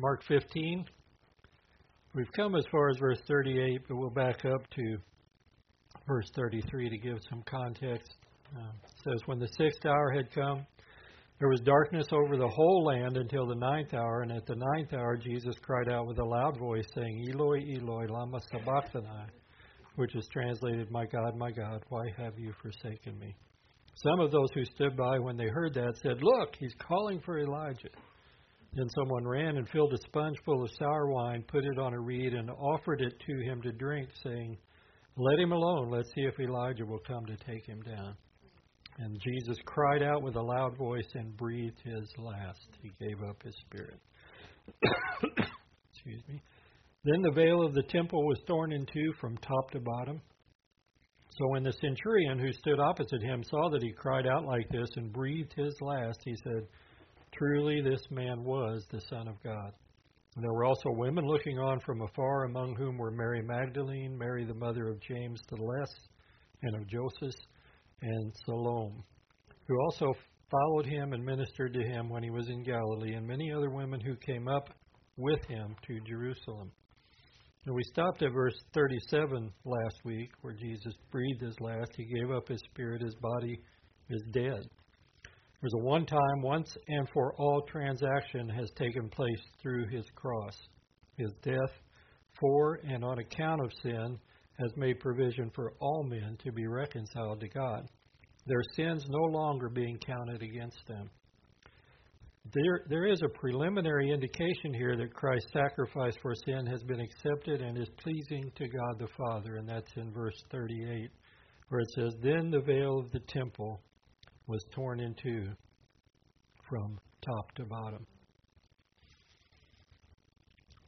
Mark 15. We've come as far as verse 38, but we'll back up to verse 33 to give some context. Um, it says, When the sixth hour had come, there was darkness over the whole land until the ninth hour, and at the ninth hour Jesus cried out with a loud voice, saying, Eloi, Eloi, lama sabachthani, which is translated, My God, my God, why have you forsaken me? Some of those who stood by when they heard that said, Look, he's calling for Elijah. Then someone ran and filled a sponge full of sour wine, put it on a reed, and offered it to him to drink, saying, Let him alone. Let's see if Elijah will come to take him down. And Jesus cried out with a loud voice and breathed his last. He gave up his spirit. Excuse me. Then the veil of the temple was torn in two from top to bottom. So when the centurion who stood opposite him saw that he cried out like this and breathed his last, he said, Truly this man was the Son of God. And there were also women looking on from afar, among whom were Mary Magdalene, Mary the mother of James the Less, and of Joseph, and Salome, who also followed him and ministered to him when he was in Galilee, and many other women who came up with him to Jerusalem. And we stopped at verse 37 last week, where Jesus breathed his last. He gave up his spirit. His body is dead. There's a one time, once and for all transaction has taken place through his cross. His death for and on account of sin has made provision for all men to be reconciled to God, their sins no longer being counted against them. There, there is a preliminary indication here that Christ's sacrifice for sin has been accepted and is pleasing to God the Father, and that's in verse 38, where it says, Then the veil of the temple was torn in two from top to bottom.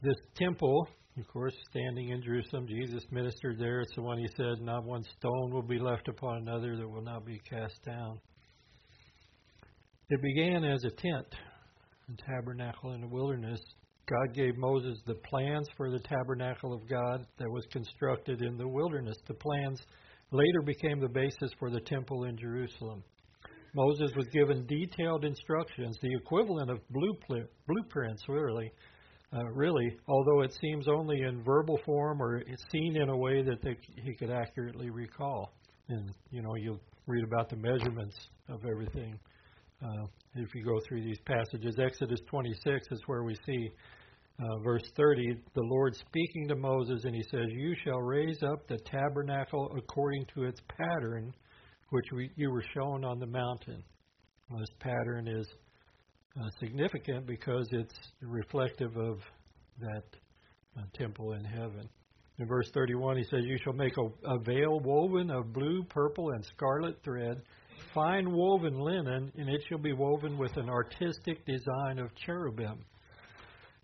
This temple, of course, standing in Jerusalem, Jesus ministered there. It's the one he said, Not one stone will be left upon another that will not be cast down. It began as a tent, a tabernacle in the wilderness. God gave Moses the plans for the tabernacle of God that was constructed in the wilderness. The plans later became the basis for the temple in Jerusalem. Moses was given detailed instructions, the equivalent of blueprints, really. Uh, really, although it seems only in verbal form or it's seen in a way that they, he could accurately recall. And you know, you'll read about the measurements of everything uh, if you go through these passages. Exodus 26 is where we see uh, verse 30, the Lord speaking to Moses, and he says, You shall raise up the tabernacle according to its pattern which we, you were shown on the mountain. This pattern is uh, significant because it's reflective of that uh, temple in heaven. In verse 31, he says, You shall make a, a veil woven of blue, purple, and scarlet thread, fine woven linen, and it shall be woven with an artistic design of cherubim.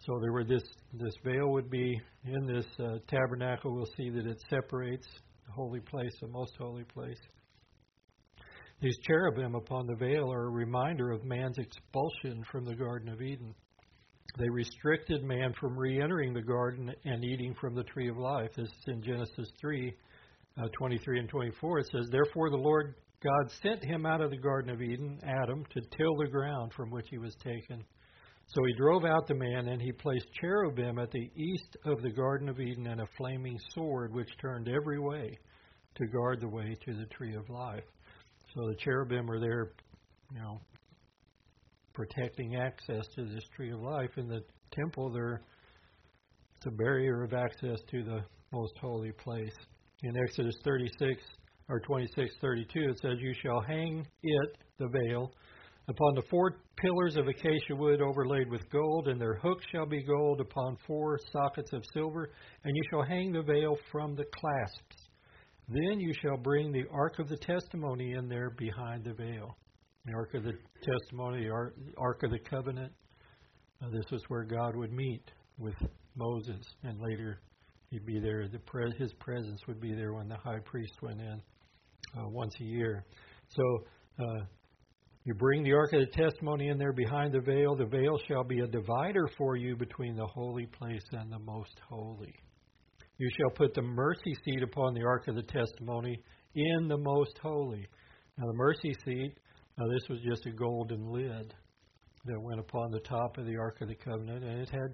So there were this this veil would be in this uh, tabernacle. We'll see that it separates the holy place, the most holy place. These cherubim upon the veil are a reminder of man's expulsion from the Garden of Eden. They restricted man from re entering the garden and eating from the tree of life. This is in Genesis 3 uh, 23 and 24. It says, Therefore the Lord God sent him out of the Garden of Eden, Adam, to till the ground from which he was taken. So he drove out the man, and he placed cherubim at the east of the Garden of Eden and a flaming sword which turned every way to guard the way to the tree of life. So the cherubim are there, you know, protecting access to this tree of life. In the temple, they're a barrier of access to the most holy place. In Exodus 36 or 26:32, it says, "You shall hang it, the veil, upon the four pillars of acacia wood overlaid with gold, and their hooks shall be gold upon four sockets of silver, and you shall hang the veil from the clasps." Then you shall bring the ark of the testimony in there behind the veil. The ark of the testimony, the ark of the covenant. Uh, this was where God would meet with Moses, and later he'd be there. The pre- his presence would be there when the high priest went in uh, once a year. So uh, you bring the ark of the testimony in there behind the veil. The veil shall be a divider for you between the holy place and the most holy. You shall put the mercy seat upon the ark of the testimony in the most holy. Now, the mercy seat, now this was just a golden lid that went upon the top of the ark of the covenant, and it had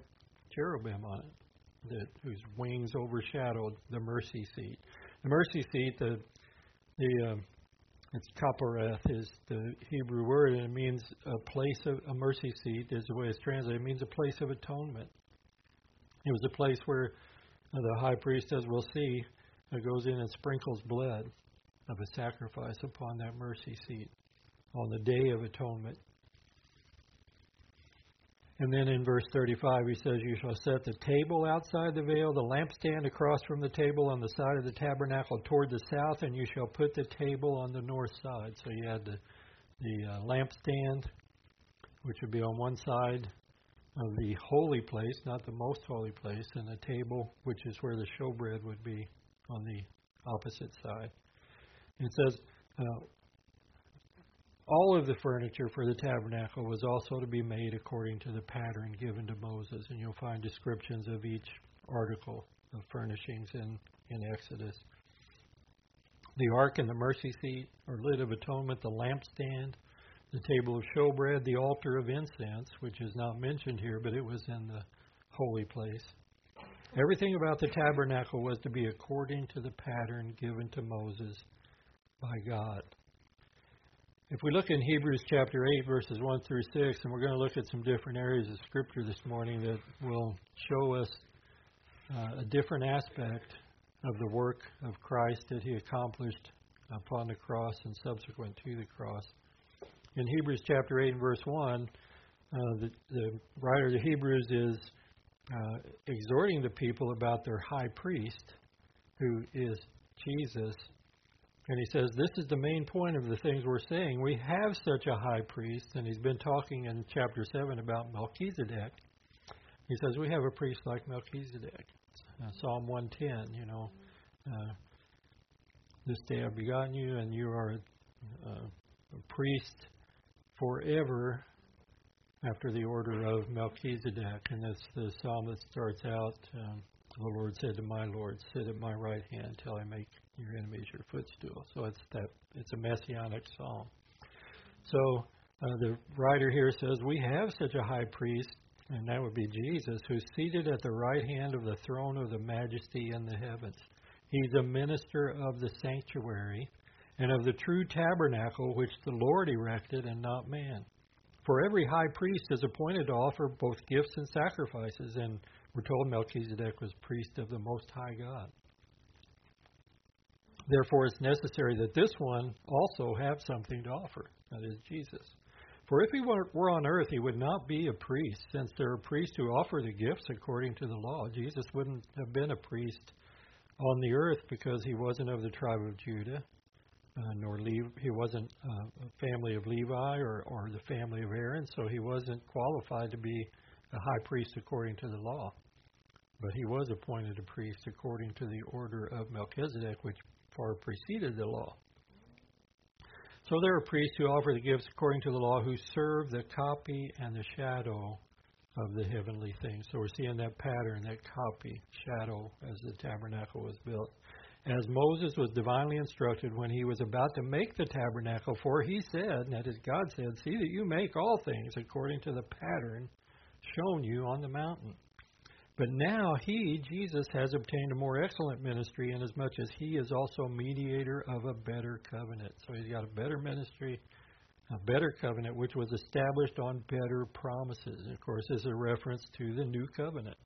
cherubim on it, that whose wings overshadowed the mercy seat. The mercy seat, the the um, it's kapareth is the Hebrew word, and it means a place of a mercy seat is the way it's translated. It means a place of atonement. It was a place where the high priest, as we'll see, goes in and sprinkles blood of a sacrifice upon that mercy seat on the day of atonement. And then in verse 35, he says, You shall set the table outside the veil, the lampstand across from the table on the side of the tabernacle toward the south, and you shall put the table on the north side. So you had the, the uh, lampstand, which would be on one side of the holy place, not the most holy place, and the table, which is where the showbread would be on the opposite side. It says, uh, all of the furniture for the tabernacle was also to be made according to the pattern given to Moses, and you'll find descriptions of each article of furnishings in, in Exodus. The ark and the mercy seat, or lid of atonement, the lampstand, the table of showbread, the altar of incense, which is not mentioned here, but it was in the holy place. Everything about the tabernacle was to be according to the pattern given to Moses by God. If we look in Hebrews chapter 8, verses 1 through 6, and we're going to look at some different areas of Scripture this morning that will show us uh, a different aspect of the work of Christ that he accomplished upon the cross and subsequent to the cross. In Hebrews chapter 8 and verse 1, uh, the, the writer of the Hebrews is uh, exhorting the people about their high priest, who is Jesus, and he says, This is the main point of the things we're saying. We have such a high priest, and he's been talking in chapter 7 about Melchizedek. He says, We have a priest like Melchizedek. Uh, Psalm 110, you know, uh, this day I've begotten you, and you are a, a priest forever after the order of Melchizedek. And as the psalmist starts out um, The Lord said to my Lord, Sit at my right hand till I make your enemies your footstool. So it's that it's a messianic psalm. So uh, the writer here says we have such a high priest, and that would be Jesus, who's seated at the right hand of the throne of the Majesty in the heavens. He's a minister of the sanctuary and of the true tabernacle which the Lord erected and not man. For every high priest is appointed to offer both gifts and sacrifices, and we're told Melchizedek was priest of the Most High God. Therefore, it's necessary that this one also have something to offer, that is, Jesus. For if he were on earth, he would not be a priest, since there are priests who offer the gifts according to the law. Jesus wouldn't have been a priest on the earth because he wasn't of the tribe of Judah, nor Le- he wasn't uh, a family of Levi or, or the family of Aaron, so he wasn't qualified to be a high priest according to the law. But he was appointed a priest according to the order of Melchizedek, which far preceded the law. So there are priests who offer the gifts according to the law who serve the copy and the shadow of the heavenly things. So we're seeing that pattern, that copy, shadow, as the tabernacle was built. As Moses was divinely instructed when he was about to make the tabernacle, for he said, that is, God said, See that you make all things according to the pattern shown you on the mountain. But now he, Jesus, has obtained a more excellent ministry inasmuch as he is also mediator of a better covenant. So he's got a better ministry, a better covenant, which was established on better promises. And of course, this is a reference to the new covenant.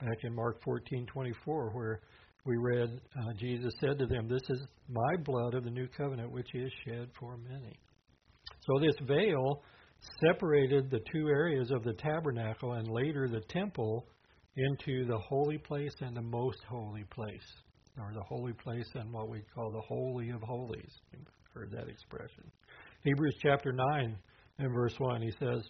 Back in Mark 14:24, where we read, uh, Jesus said to them, "This is my blood of the new covenant, which is shed for many." So this veil separated the two areas of the tabernacle and later the temple into the holy place and the most holy place, or the holy place and what we call the Holy of Holies. You've heard that expression. Hebrews chapter 9 and verse 1, he says,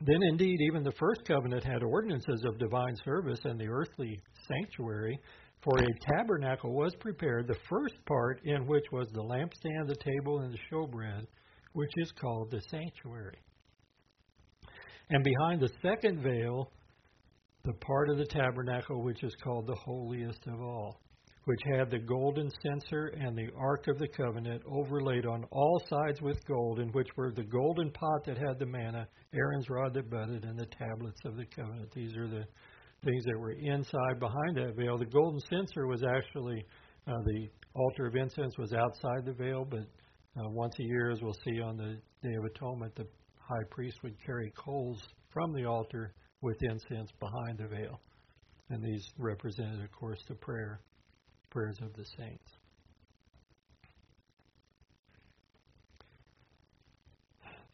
Then indeed, even the first covenant had ordinances of divine service and the earthly sanctuary, for a tabernacle was prepared, the first part in which was the lampstand, the table, and the showbread, which is called the sanctuary. And behind the second veil the part of the tabernacle which is called the holiest of all, which had the golden censer and the ark of the covenant overlaid on all sides with gold, in which were the golden pot that had the manna, Aaron's rod that budded, and the tablets of the covenant. These are the things that were inside behind that veil. The golden censer was actually uh, the altar of incense was outside the veil, but uh, once a year, as we'll see on the Day of Atonement, the high priest would carry coals from the altar with incense behind the veil. And these represented, of course, the prayer, prayers of the saints.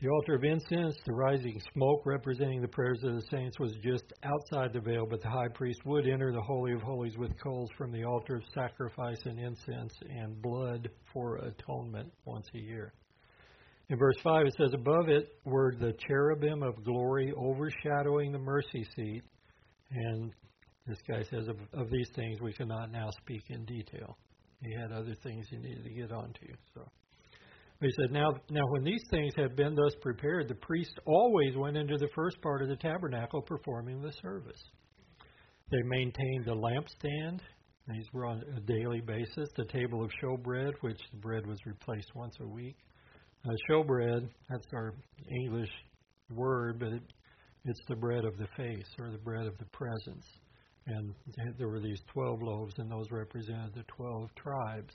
The altar of incense, the rising smoke representing the prayers of the saints, was just outside the veil, but the high priest would enter the Holy of Holies with coals from the altar of sacrifice and incense and blood for atonement once a year. In verse 5, it says, Above it were the cherubim of glory overshadowing the mercy seat. And this guy says, Of, of these things we cannot now speak in detail. He had other things he needed to get onto. So. He said, now, now when these things had been thus prepared, the priest always went into the first part of the tabernacle performing the service. They maintained the lampstand. These were on a daily basis. The table of showbread, which the bread was replaced once a week. Uh, showbread, that's our English word, but it, it's the bread of the face or the bread of the presence. And there were these 12 loaves, and those represented the 12 tribes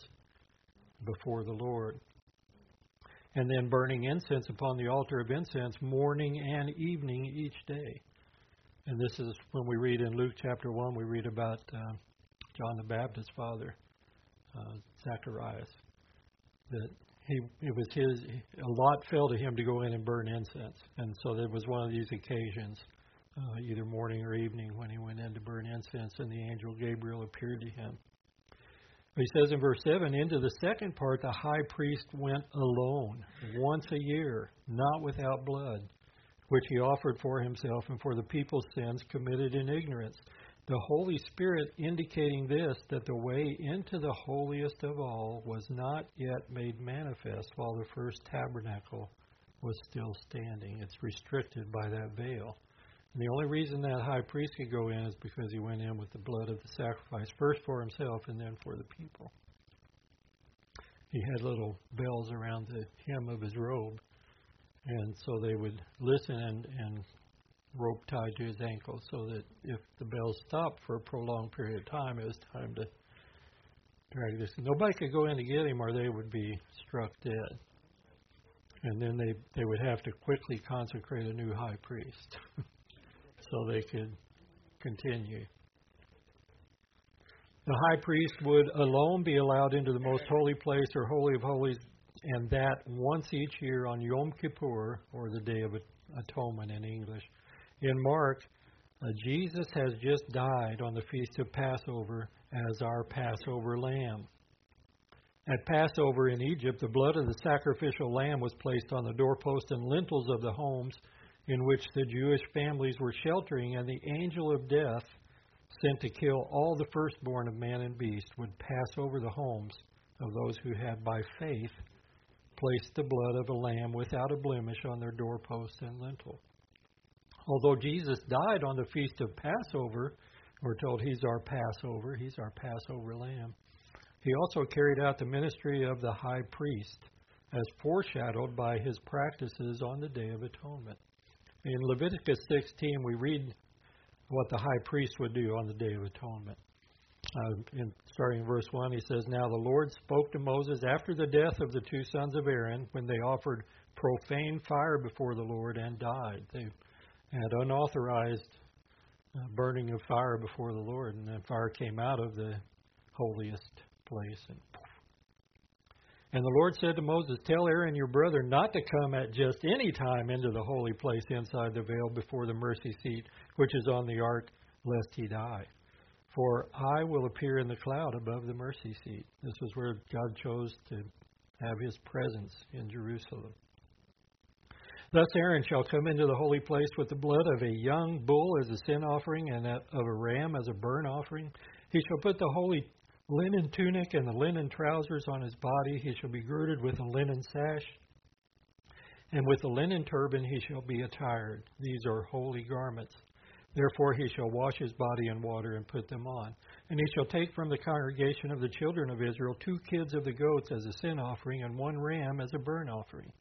before the Lord and then burning incense upon the altar of incense morning and evening each day. And this is when we read in Luke chapter 1, we read about uh, John the Baptist's father, uh, Zacharias, that he it was his a lot fell to him to go in and burn incense, and so there was one of these occasions, uh, either morning or evening, when he went in to burn incense, and the angel Gabriel appeared to him he says in verse 7 Into the second part, the high priest went alone, once a year, not without blood, which he offered for himself and for the people's sins committed in ignorance. The Holy Spirit indicating this, that the way into the holiest of all was not yet made manifest while the first tabernacle was still standing. It's restricted by that veil. And the only reason that high priest could go in is because he went in with the blood of the sacrifice, first for himself and then for the people. He had little bells around the hem of his robe, and so they would listen and, and rope tied to his ankles so that if the bells stopped for a prolonged period of time, it was time to drag this. Nobody could go in to get him or they would be struck dead. And then they, they would have to quickly consecrate a new high priest. so they could continue. The high priest would alone be allowed into the most holy place or holy of holies, and that once each year on Yom Kippur, or the Day of Atonement in English. In Mark, uh, Jesus has just died on the feast of Passover as our Passover lamb. At Passover in Egypt, the blood of the sacrificial lamb was placed on the doorposts and lintels of the homes in which the Jewish families were sheltering, and the angel of death, sent to kill all the firstborn of man and beast, would pass over the homes of those who had by faith placed the blood of a lamb without a blemish on their doorpost and lintel. Although Jesus died on the feast of Passover, we're told he's our Passover, he's our Passover lamb. He also carried out the ministry of the high priest, as foreshadowed by his practices on the Day of Atonement. In Leviticus 16, we read what the high priest would do on the Day of Atonement. Uh, in, starting in verse 1, he says, Now the Lord spoke to Moses after the death of the two sons of Aaron, when they offered profane fire before the Lord and died. They had unauthorized uh, burning of fire before the Lord, and then fire came out of the holiest place and and the Lord said to Moses, Tell Aaron your brother not to come at just any time into the holy place inside the veil before the mercy seat, which is on the ark, lest he die. For I will appear in the cloud above the mercy seat. This was where God chose to have his presence in Jerusalem. Thus Aaron shall come into the holy place with the blood of a young bull as a sin offering and of a ram as a burnt offering. He shall put the holy linen tunic and the linen trousers on his body. He shall be girded with a linen sash, and with a linen turban he shall be attired. These are holy garments. Therefore he shall wash his body in water and put them on. And he shall take from the congregation of the children of Israel two kids of the goats as a sin offering, and one ram as a burnt offering.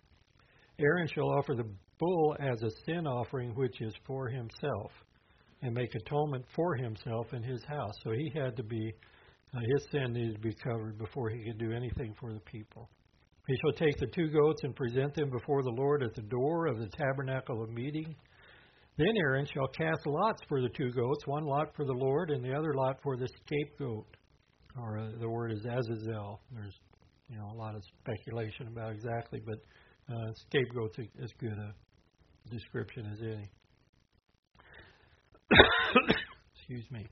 Aaron shall offer the bull as a sin offering, which is for himself. and make atonement for himself and his house. So he had to be, uh, his sin needed to be covered before he could do anything for the people. He shall take the two goats and present them before the Lord at the door of the tabernacle of meeting. Then Aaron shall cast lots for the two goats, one lot for the Lord and the other lot for the scapegoat. Or uh, the word is Azazel. There's you know a lot of speculation about exactly, but uh, scapegoat's as good a description as any. Excuse me.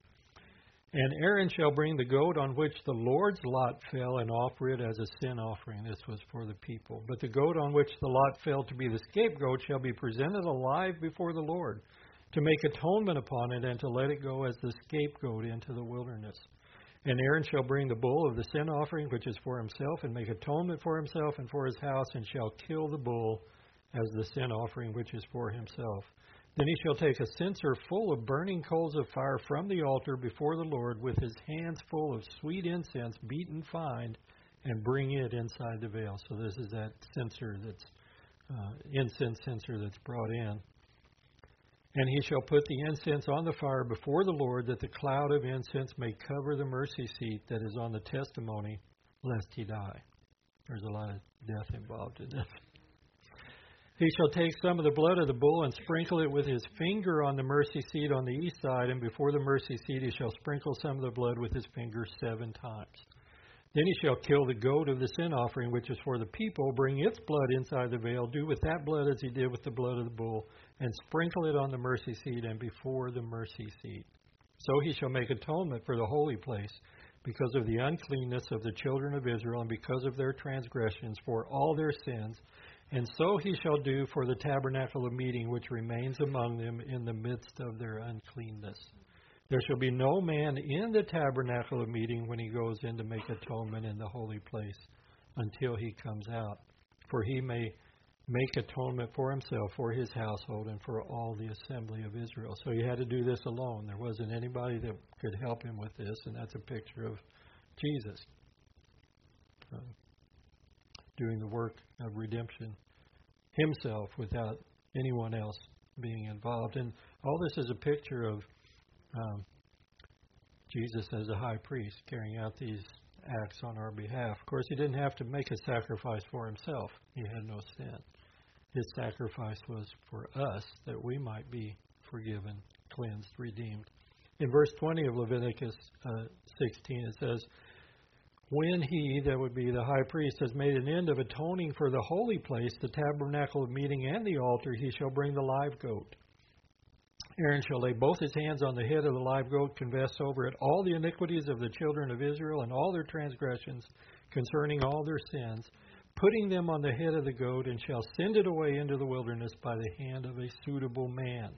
And Aaron shall bring the goat on which the Lord's lot fell and offer it as a sin offering. This was for the people. But the goat on which the lot fell to be the scapegoat shall be presented alive before the Lord, to make atonement upon it and to let it go as the scapegoat into the wilderness. And Aaron shall bring the bull of the sin offering, which is for himself, and make atonement for himself and for his house, and shall kill the bull as the sin offering, which is for himself. Then he shall take a censer full of burning coals of fire from the altar before the Lord with his hands full of sweet incense beaten fine and bring it inside the veil. So this is that censer that's uh, incense censer that's brought in. And he shall put the incense on the fire before the Lord, that the cloud of incense may cover the mercy seat that is on the testimony, lest he die. There's a lot of death involved in this. He shall take some of the blood of the bull and sprinkle it with his finger on the mercy seat on the east side, and before the mercy seat he shall sprinkle some of the blood with his finger seven times. Then he shall kill the goat of the sin offering, which is for the people, bring its blood inside the veil, do with that blood as he did with the blood of the bull, and sprinkle it on the mercy seat and before the mercy seat. So he shall make atonement for the holy place, because of the uncleanness of the children of Israel, and because of their transgressions, for all their sins and so he shall do for the tabernacle of meeting which remains among them in the midst of their uncleanness. There shall be no man in the tabernacle of meeting when he goes in to make atonement in the holy place until he comes out, for he may make atonement for himself, for his household, and for all the assembly of Israel. So he had to do this alone. There wasn't anybody that could help him with this, and that's a picture of Jesus. Um, doing the work of redemption himself without anyone else being involved. And all this is a picture of um, Jesus as a high priest carrying out these acts on our behalf. Of course, he didn't have to make a sacrifice for himself, he had no sin. His sacrifice was for us that we might be forgiven, cleansed, redeemed. In verse 20 of Leviticus uh, 16, it says, when he, that would be the high priest, has made an end of atoning for the holy place, the tabernacle of meeting, and the altar, he shall bring the live goat. Aaron shall lay both his hands on the head of the live goat, confess over it all the iniquities of the children of Israel and all their transgressions concerning all their sins, putting them on the head of the goat, and shall send it away into the wilderness by the hand of a suitable man.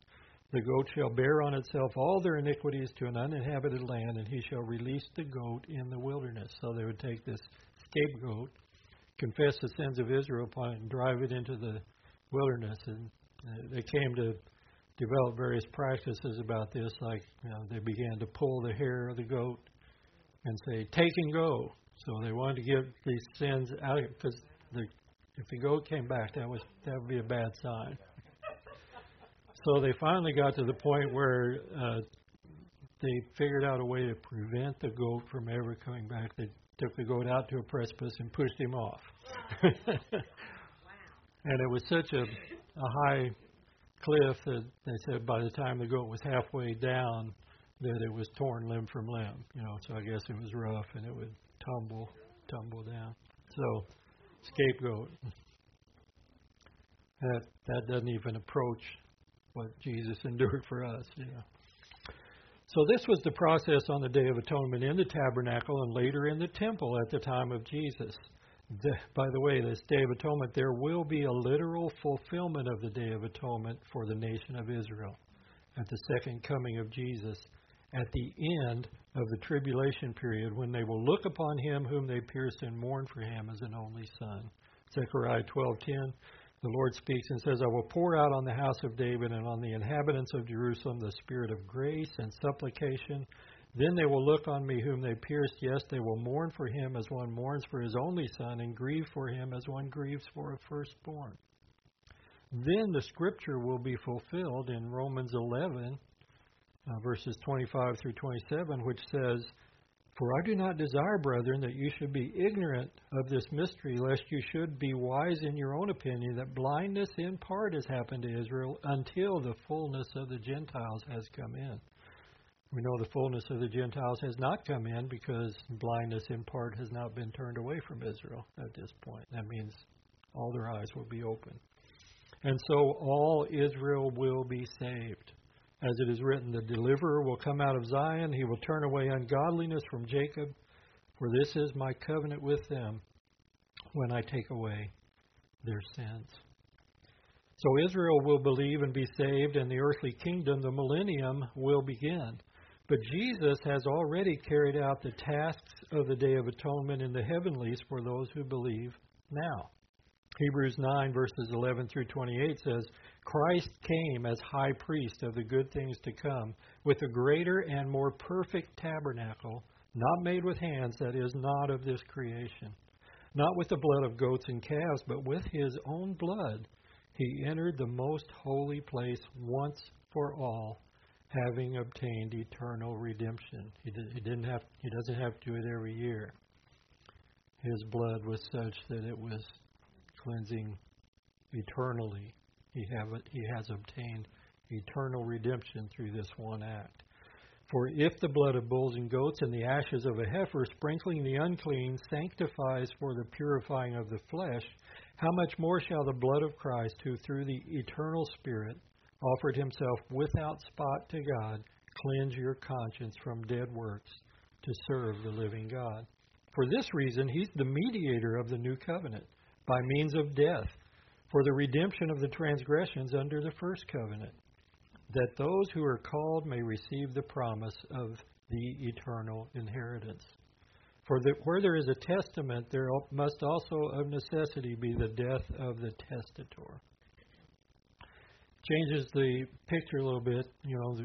The goat shall bear on itself all their iniquities to an uninhabited land, and he shall release the goat in the wilderness. So they would take this scapegoat, confess the sins of Israel upon it, and drive it into the wilderness. And uh, they came to develop various practices about this, like you know, they began to pull the hair of the goat and say, "Take and go." So they wanted to get these sins out because the, if the goat came back, that was that would be a bad sign. So they finally got to the point where uh, they figured out a way to prevent the goat from ever coming back. They took the goat out to a precipice and pushed him off. wow. And it was such a, a high cliff that they said by the time the goat was halfway down, that it was torn limb from limb. You know, so I guess it was rough and it would tumble, tumble down. So, scapegoat. That that doesn't even approach what Jesus endured for us. So this was the process on the Day of Atonement in the tabernacle and later in the temple at the time of Jesus. The, by the way, this Day of Atonement, there will be a literal fulfillment of the Day of Atonement for the nation of Israel at the second coming of Jesus at the end of the tribulation period when they will look upon him whom they pierced and mourn for him as an only son. Zechariah 12:10 the Lord speaks and says, I will pour out on the house of David and on the inhabitants of Jerusalem the spirit of grace and supplication. Then they will look on me whom they pierced. Yes, they will mourn for him as one mourns for his only son, and grieve for him as one grieves for a firstborn. Then the scripture will be fulfilled in Romans 11 uh, verses 25 through 27, which says, For I do not desire, brethren, that you should be ignorant of this mystery, lest you should be wise in your own opinion, that blindness in part has happened to Israel until the fullness of the Gentiles has come in. We know the fullness of the Gentiles has not come in because blindness in part has not been turned away from Israel at this point. That means all their eyes will be open. And so all Israel will be saved. As it is written, the deliverer will come out of Zion, he will turn away ungodliness from Jacob, for this is my covenant with them when I take away their sins. So Israel will believe and be saved, and the earthly kingdom, the millennium, will begin. But Jesus has already carried out the tasks of the Day of Atonement in the heavenlies for those who believe now. Hebrews 9, verses 11 through 28 says, Christ came as high priest of the good things to come, with a greater and more perfect tabernacle, not made with hands, that is, not of this creation. Not with the blood of goats and calves, but with his own blood, he entered the most holy place once for all, having obtained eternal redemption. He, did, he didn't have. He doesn't have to do it every year. His blood was such that it was cleansing eternally. He, have, he has obtained eternal redemption through this one act. For if the blood of bulls and goats and the ashes of a heifer sprinkling the unclean sanctifies for the purifying of the flesh, how much more shall the blood of Christ, who through the eternal Spirit offered himself without spot to God, cleanse your conscience from dead works to serve the living God? For this reason, he's the mediator of the new covenant by means of death for the redemption of the transgressions under the first covenant, that those who are called may receive the promise of the eternal inheritance. For the, where there is a testament, there must also of necessity be the death of the testator. Changes the picture a little bit. You know,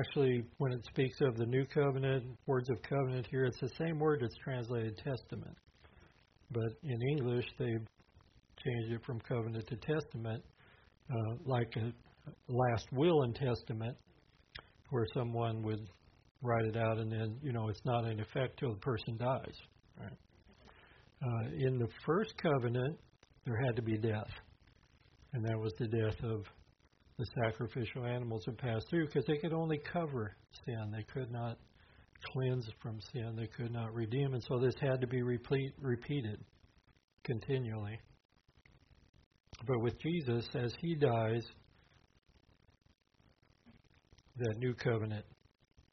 actually, when it speaks of the new covenant, words of covenant here, it's the same word that's translated testament but in English they changed it from covenant to testament, uh, like a last will and testament, where someone would write it out and then you know it's not in effect till the person dies. Right? Uh, in the first covenant, there had to be death, and that was the death of the sacrificial animals that passed through because they could only cover sin; they could not cleanse from sin. They could not redeem. And so this had to be repeat, repeated continually. But with Jesus, as he dies, that new covenant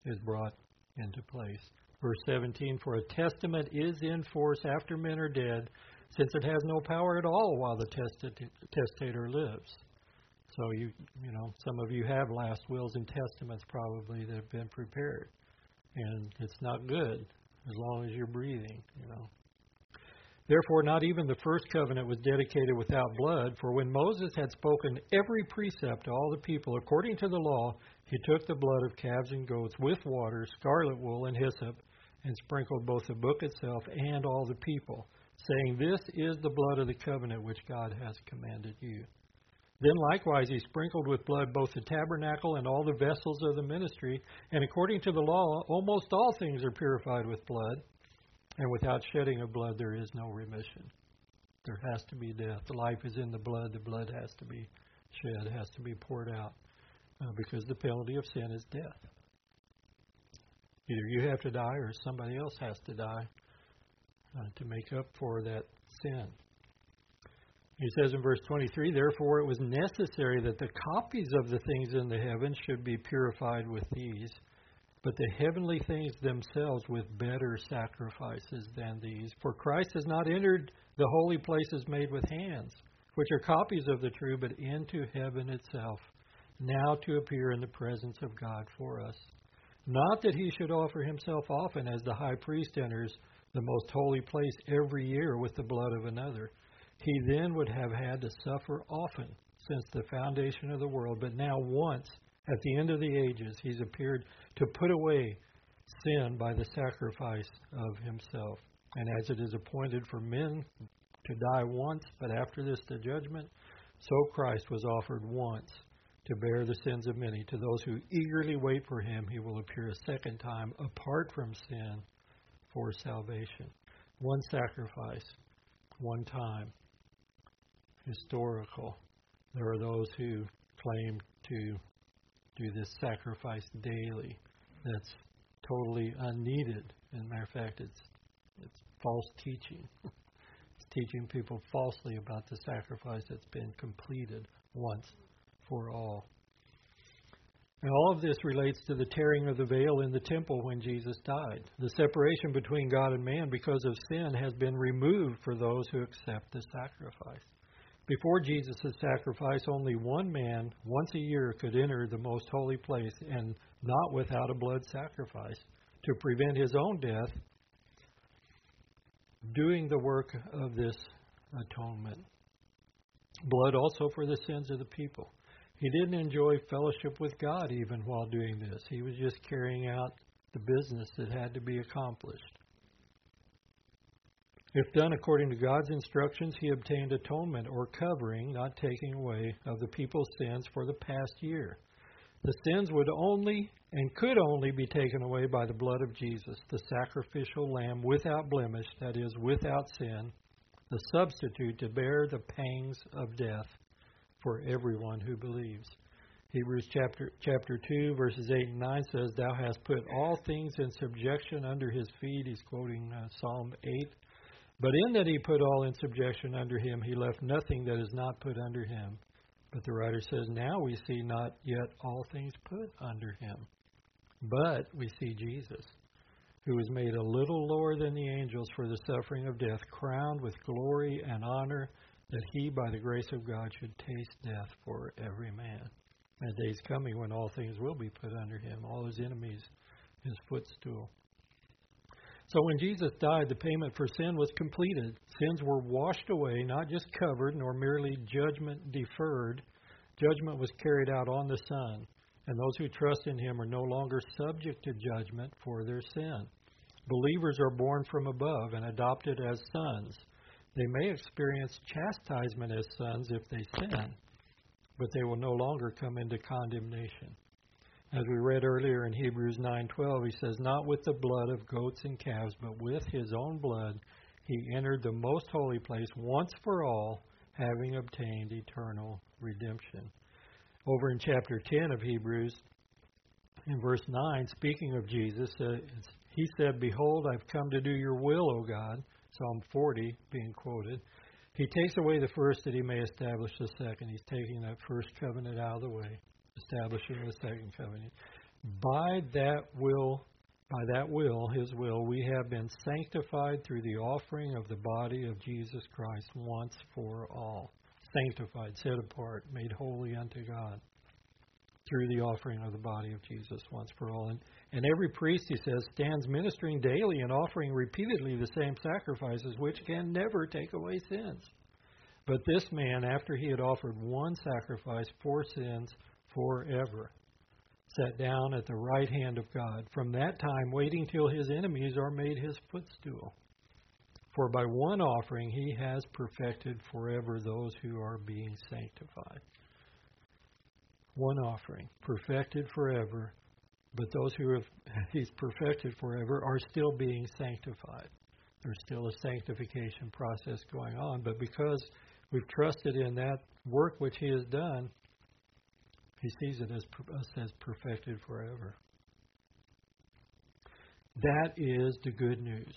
is brought into place. Verse 17 For a testament is in force after men are dead, since it has no power at all while the testator lives. So you you know some of you have last wills and testaments probably that have been prepared and it's not good as long as you're breathing, you know. Therefore, not even the first covenant was dedicated without blood, for when Moses had spoken every precept to all the people according to the law, he took the blood of calves and goats with water, scarlet wool, and hyssop, and sprinkled both the book itself and all the people, saying, This is the blood of the covenant which God has commanded you. Then likewise he sprinkled with blood both the tabernacle and all the vessels of the ministry. And according to the law, almost all things are purified with blood. And without shedding of blood, there is no remission. There has to be death. The life is in the blood. The blood has to be shed, It has to be poured out. Uh, because the penalty of sin is death. Either you have to die or somebody else has to die uh, to make up for that sin. He says in verse 23, Therefore it was necessary that the copies of the things in the heavens should be purified with these, but the heavenly things themselves with better sacrifices than these. For Christ has not entered the holy places made with hands, which are copies of the true, but into heaven itself, now to appear in the presence of God for us. Not that he should offer himself often as the high priest enters the most holy place every year with the blood of another he then would have had to suffer often since the foundation of the world, but now once at the end of the ages he's appeared to put away sin by the sacrifice of himself. And as it is appointed for men to die once, but after this the judgment, so Christ was offered once to bear the sins of many. To those who eagerly wait for him, he will appear a second time apart from sin for salvation. One sacrifice, one time, historical. There are those who claim to do this sacrifice daily. That's totally unneeded. As a matter of fact, it's it's false teaching. it's teaching people falsely about the sacrifice that's been completed once for all. And all of this relates to the tearing of the veil in the temple when Jesus died. The separation between God and man because of sin has been removed for those who accept the sacrifice. Before Jesus' sacrifice, only one man once a year could enter the most holy place, and not without a blood sacrifice, to prevent his own death, doing the work of this atonement. Blood also for the sins of the people. He didn't enjoy fellowship with God even while doing this. He was just carrying out the business that had to be accomplished. If done according to God's instructions, he obtained atonement or covering, not taking away, of the people's sins for the past year. The sins would only and could only be taken away by the blood of Jesus, the sacrificial lamb without blemish, that is, without sin, the substitute to bear the pangs of death for everyone who believes. Hebrews chapter chapter 2 verses 8 and 9 says thou hast put all things in subjection under his feet he's quoting uh, Psalm 8 but in that he put all in subjection under him he left nothing that is not put under him but the writer says now we see not yet all things put under him but we see Jesus who was made a little lower than the angels for the suffering of death crowned with glory and honor that he, by the grace of God, should taste death for every man. And a day's coming when all things will be put under him, all his enemies his footstool. So when Jesus died, the payment for sin was completed. Sins were washed away, not just covered, nor merely judgment deferred. Judgment was carried out on the Son, and those who trust in him are no longer subject to judgment for their sin. Believers are born from above and adopted as sons. They may experience chastisement as sons if they sin, but they will no longer come into condemnation. As we read earlier in Hebrews 9:12, he says, "Not with the blood of goats and calves, but with his own blood he entered the most holy place once for all, having obtained eternal redemption." Over in chapter 10 of Hebrews, in verse 9, speaking of Jesus, uh, he said, Behold, I've come to do your will, O God. Psalm 40 being quoted. He takes away the first that he may establish the second. He's taking that first covenant out of the way, establishing the second covenant. By that will, by that will, his will, we have been sanctified through the offering of the body of Jesus Christ once for all. Sanctified, set apart, made holy unto God through the offering of the body of Jesus once for all. And, and every priest, he says, stands ministering daily and offering repeatedly the same sacrifices, which can never take away sins. But this man, after he had offered one sacrifice for sins forever, sat down at the right hand of God, from that time waiting till his enemies are made his footstool. For by one offering he has perfected forever those who are being sanctified one offering, perfected forever, but those who have he's perfected forever are still being sanctified. There's still a sanctification process going on, but because we've trusted in that work which he has done, he sees it as us as perfected forever. That is the good news.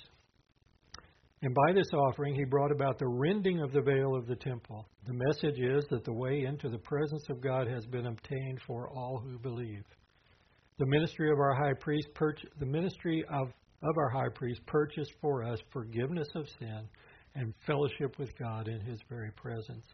And by this offering, he brought about the rending of the veil of the temple. The message is that the way into the presence of God has been obtained for all who believe. The ministry of our high priest, the ministry of, of our high priest purchased for us forgiveness of sin and fellowship with God in his very presence.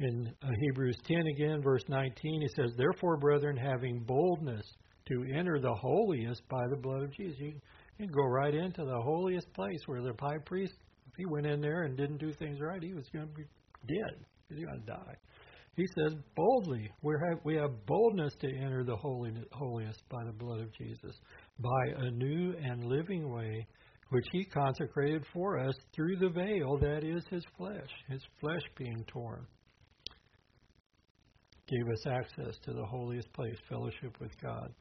In uh, Hebrews 10 again, verse 19, he says, Therefore, brethren, having boldness to enter the holiest by the blood of Jesus. You, can go right into the holiest place where the high priest if he went in there and didn't do things right, he was going to be dead. He was going to die. He says boldly, we have, we have boldness to enter the holy, holiest by the blood of Jesus, by a new and living way which he consecrated for us through the veil that is his flesh, his flesh being torn. Gave us access to the holiest place, fellowship with God.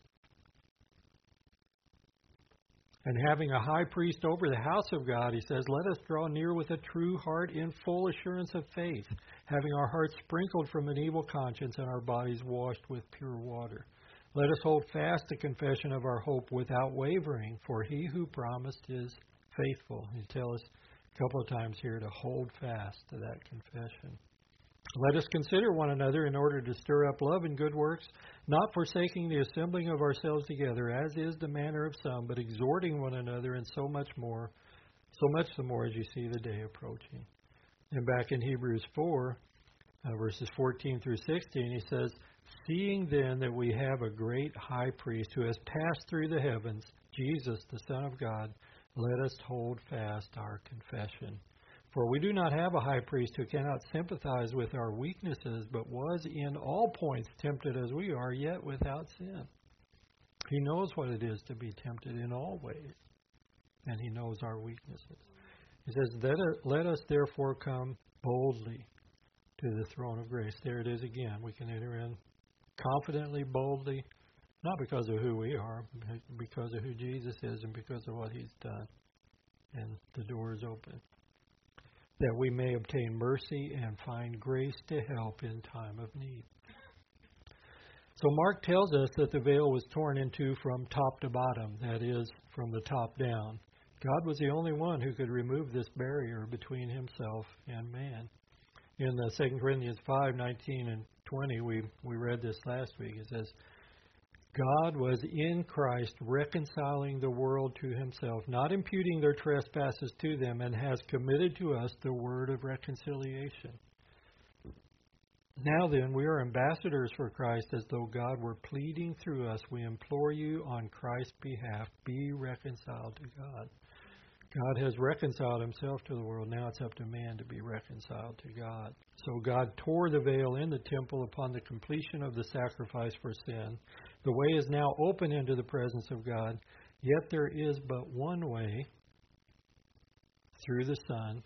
And having a high priest over the house of God, he says, Let us draw near with a true heart in full assurance of faith, having our hearts sprinkled from an evil conscience and our bodies washed with pure water. Let us hold fast the confession of our hope without wavering, for he who promised is faithful. He tells us a couple of times here to hold fast to that confession. Let us consider one another in order to stir up love and good works, not forsaking the assembling of ourselves together, as is the manner of some, but exhorting one another, and so much more, so much the more as you see the day approaching. And back in Hebrews 4, uh, verses 14 through 16, he says, Seeing then that we have a great high priest who has passed through the heavens, Jesus, the Son of God, let us hold fast our confession. For we do not have a high priest who cannot sympathize with our weaknesses, but was in all points tempted as we are, yet without sin. He knows what it is to be tempted in all ways, and he knows our weaknesses. He says, Let us therefore come boldly to the throne of grace. There it is again. We can enter in confidently, boldly, not because of who we are, but because of who Jesus is and because of what he's done. And the door is open that we may obtain mercy and find grace to help in time of need. So Mark tells us that the veil was torn in two from top to bottom, that is, from the top down. God was the only one who could remove this barrier between himself and man. In the 2 Corinthians 5, 19 and 20, we, we read this last week. It says, God was in Christ reconciling the world to himself, not imputing their trespasses to them, and has committed to us the word of reconciliation. Now then, we are ambassadors for Christ as though God were pleading through us. We implore you on Christ's behalf, be reconciled to God. God has reconciled himself to the world. Now it's up to man to be reconciled to God. So God tore the veil in the temple upon the completion of the sacrifice for sin. The way is now open into the presence of God, yet there is but one way through the Son,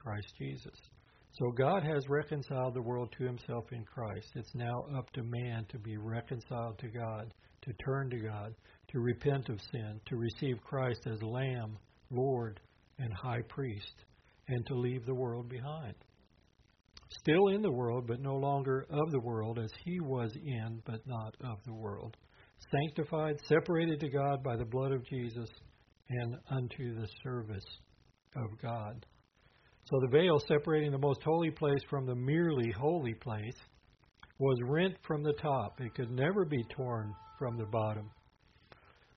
Christ Jesus. So God has reconciled the world to himself in Christ. It's now up to man to be reconciled to God, to turn to God, to repent of sin, to receive Christ as Lamb Lord, and High Priest, and to leave the world behind. Still in the world, but no longer of the world, as he was in, but not of the world. Sanctified, separated to God by the blood of Jesus, and unto the service of God. So the veil separating the most holy place from the merely holy place was rent from the top. It could never be torn from the bottom.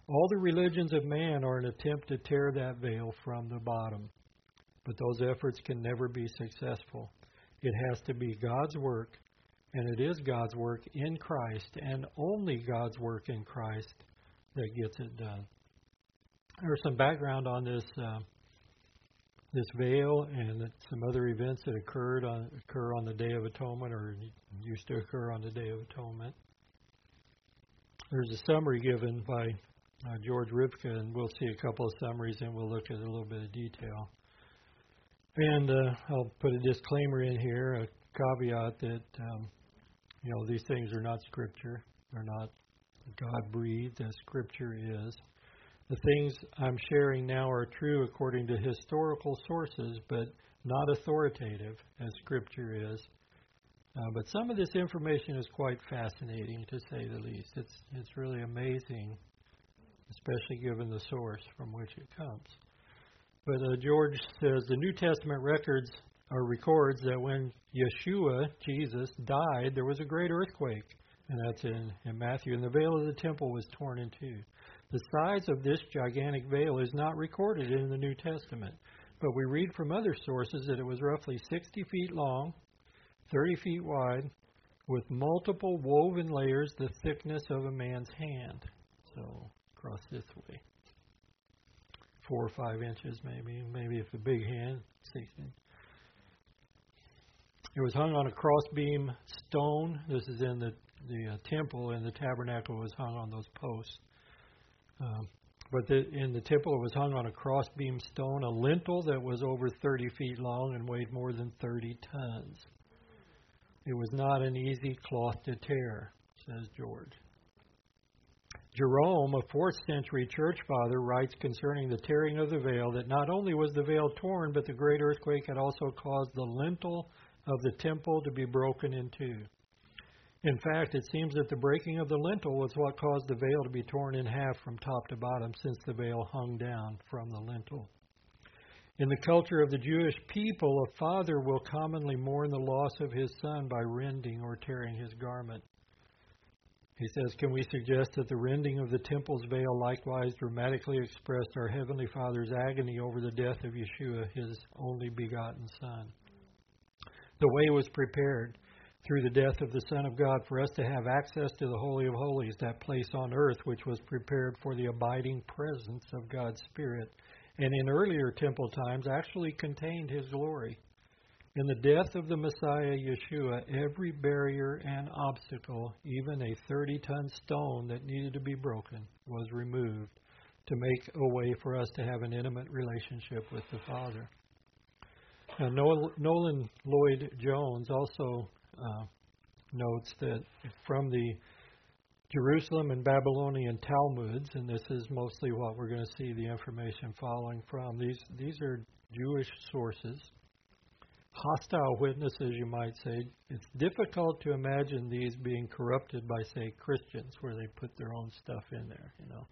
All the religions of man are an attempt to tear that veil from the bottom. But those efforts can never be successful. It has to be God's work, and it is God's work in Christ, and only God's work in Christ that gets it done. There's some background on this uh, this veil and some other events that occurred on, occur on the Day of Atonement, or used to occur on the Day of Atonement. There's a summary given by uh, George Ripka, and we'll see a couple of summaries and we'll look at a little bit of detail. And uh, I'll put a disclaimer in here, a caveat that um, you know these things are not scripture; they're not God breathed as scripture is. The things I'm sharing now are true according to historical sources, but not authoritative as scripture is. Uh, but some of this information is quite fascinating, to say the least. It's it's really amazing especially given the source from which it comes. But uh, George says the New Testament records or records that when Yeshua, Jesus, died, there was a great earthquake, and that's in, in Matthew, and the veil of the temple was torn in two. The size of this gigantic veil is not recorded in the New Testament, but we read from other sources that it was roughly 60 feet long, 30 feet wide, with multiple woven layers the thickness of a man's hand. So across this way. Four or five inches, maybe. Maybe if a big hand, six inches. It was hung on a crossbeam stone. This is in the the uh, temple, and the tabernacle was hung on those posts. Um, but the, in the temple, it was hung on a crossbeam stone, a lintel that was over 30 feet long and weighed more than 30 tons. It was not an easy cloth to tear, says George. Jerome, a fourth century church father, writes concerning the tearing of the veil that not only was the veil torn, but the great earthquake had also caused the lintel of the temple to be broken in two. In fact, it seems that the breaking of the lintel was what caused the veil to be torn in half from top to bottom, since the veil hung down from the lintel. In the culture of the Jewish people, a father will commonly mourn the loss of his son by rending or tearing his garment. He says, Can we suggest that the rending of the temple's veil likewise dramatically expressed our Heavenly Father's agony over the death of Yeshua, his only begotten Son? The way was prepared through the death of the Son of God for us to have access to the Holy of Holies, that place on earth which was prepared for the abiding presence of God's Spirit, and in earlier temple times actually contained His glory. In the death of the Messiah Yeshua, every barrier and obstacle, even a 30 ton stone that needed to be broken, was removed to make a way for us to have an intimate relationship with the Father. Now, Nolan Lloyd Jones also uh, notes that from the Jerusalem and Babylonian Talmuds, and this is mostly what we're going to see the information following from. These these are Jewish sources, hostile witnesses, you might say. It's difficult to imagine these being corrupted by, say, Christians, where they put their own stuff in there. You know,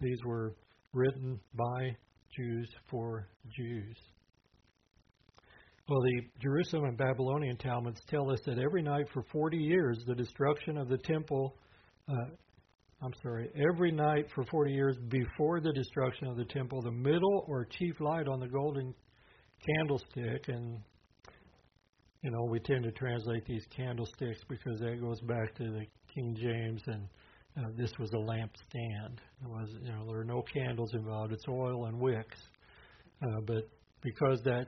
these were written by Jews for Jews. Well, the Jerusalem and Babylonian Talmuds tell us that every night for 40 years, the destruction of the temple, uh, I'm sorry, every night for 40 years before the destruction of the temple, the middle or chief light on the golden candlestick, and, you know, we tend to translate these candlesticks because that goes back to the King James, and uh, this was a lampstand. It was, you know, there are no candles involved. It's oil and wicks. Uh, but because that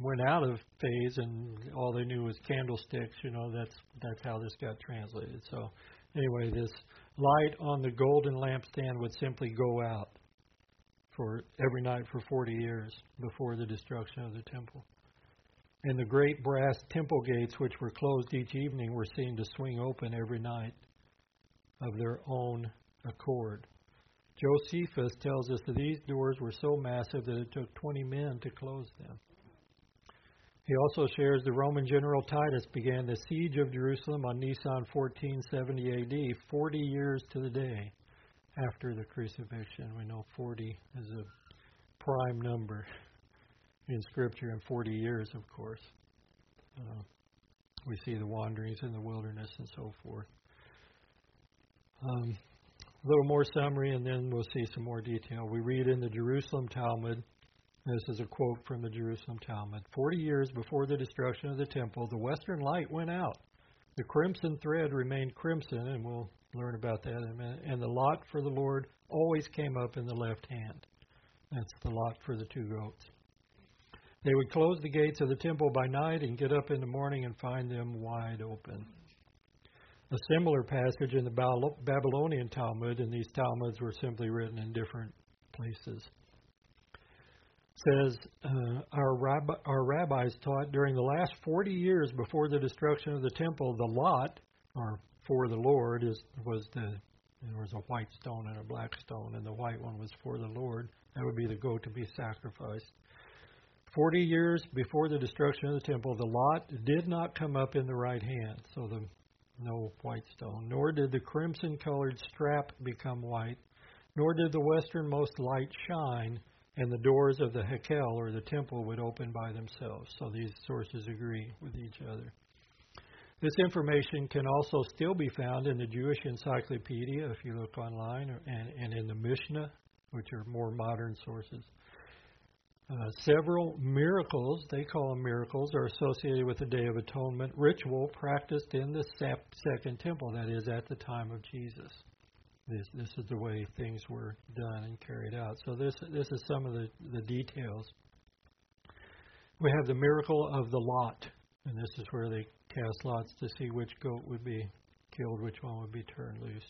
went out of phase and all they knew was candlesticks, you know, that's that's how this got translated. So anyway, this light on the golden lampstand would simply go out for every night for 40 years before the destruction of the temple. And the great brass temple gates, which were closed each evening, were seen to swing open every night of their own accord. Josephus tells us that these doors were so massive that it took 20 men to close them. He also shares the Roman general Titus began the siege of Jerusalem on Nisan 1470 AD, 40 years to the day after the crucifixion. We know 40 is a prime number in Scripture, in 40 years, of course. Uh, we see the wanderings in the wilderness and so forth. Um, a little more summary, and then we'll see some more detail. We read in the Jerusalem Talmud this is a quote from the Jerusalem Talmud. Forty years before the destruction of the temple, the western light went out. The crimson thread remained crimson, and we'll learn about that in a minute. And the lot for the Lord always came up in the left hand. That's the lot for the two goats. They would close the gates of the temple by night and get up in the morning and find them wide open. A similar passage in the Babylonian Talmud, and these Talmuds were simply written in different places says uh, our, rabbi, our rabbis taught during the last 40 years before the destruction of the temple, the lot, or for the Lord, is was the there was a white stone and a black stone, and the white one was for the Lord. That would be the goat to be sacrificed. Forty years before the destruction of the temple, the lot did not come up in the right hand, so the no white stone, nor did the crimson colored strap become white, nor did the westernmost light shine and the doors of the Hekel or the temple would open by themselves. So these sources agree with each other. This information can also still be found in the Jewish Encyclopedia if you look online, and, and in the Mishnah, which are more modern sources. Uh, several miracles, they call them miracles, are associated with the Day of Atonement ritual practiced in the Second Temple, that is, at the time of Jesus. This this is the way things were done and carried out. So this this is some of the, the details. We have the miracle of the lot, and this is where they cast lots to see which goat would be killed, which one would be turned loose.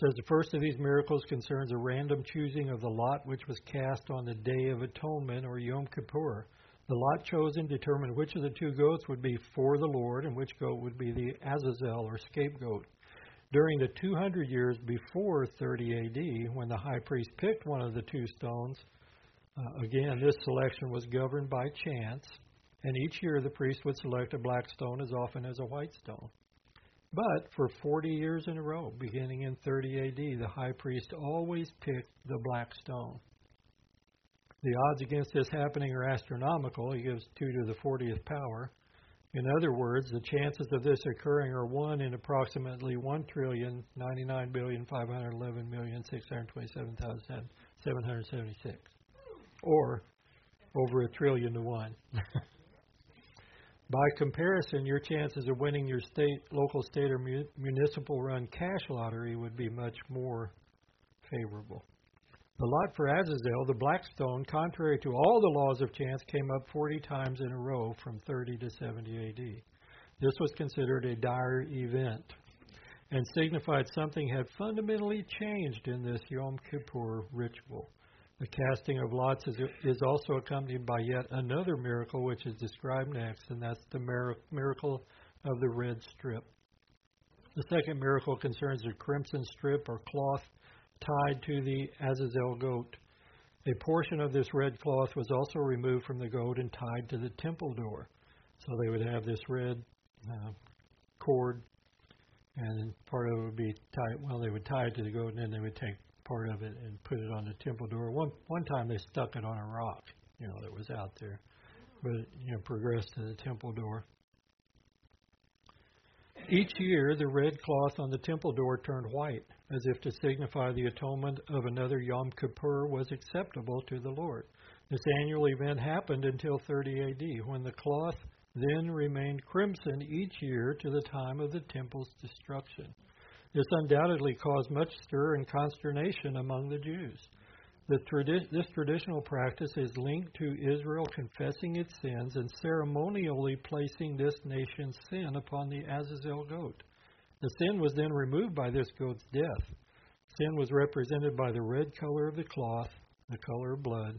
Says the first of these miracles concerns a random choosing of the lot which was cast on the Day of Atonement or Yom Kippur. The lot chosen determined which of the two goats would be for the Lord and which goat would be the Azazel or scapegoat. During the 200 years before 30 AD, when the high priest picked one of the two stones, uh, again, this selection was governed by chance, and each year the priest would select a black stone as often as a white stone. But for 40 years in a row, beginning in 30 AD, the high priest always picked the black stone. The odds against this happening are astronomical. He gives 2 to the 40th power. In other words, the chances of this occurring are 1 in approximately 1 trillion 99 billion 511 million 627,776, or over a trillion to 1. By comparison, your chances of winning your state, local, state, or municipal run cash lottery would be much more favorable. The lot for Azazel, the Blackstone, contrary to all the laws of chance, came up 40 times in a row from 30 to 70 AD. This was considered a dire event and signified something had fundamentally changed in this Yom Kippur ritual. The casting of lots is, is also accompanied by yet another miracle, which is described next, and that's the miracle of the red strip. The second miracle concerns the crimson strip or cloth tied to the Azazel goat. A portion of this red cloth was also removed from the goat and tied to the temple door. So they would have this red uh, cord, and part of it would be tied. Well, they would tie it to the goat, and then they would take part of it and put it on the temple door. One one time they stuck it on a rock, you know, that was out there, but you know progressed to the temple door. Each year, the red cloth on the temple door turned white, as if to signify the atonement of another Yom Kippur was acceptable to the Lord. This annual event happened until 30 AD, when the cloth then remained crimson each year to the time of the temple's destruction. This undoubtedly caused much stir and consternation among the Jews. Tradi- this traditional practice is linked to Israel confessing its sins and ceremonially placing this nation's sin upon the Azazel goat. The sin was then removed by this goat's death. Sin was represented by the red color of the cloth, the color of blood,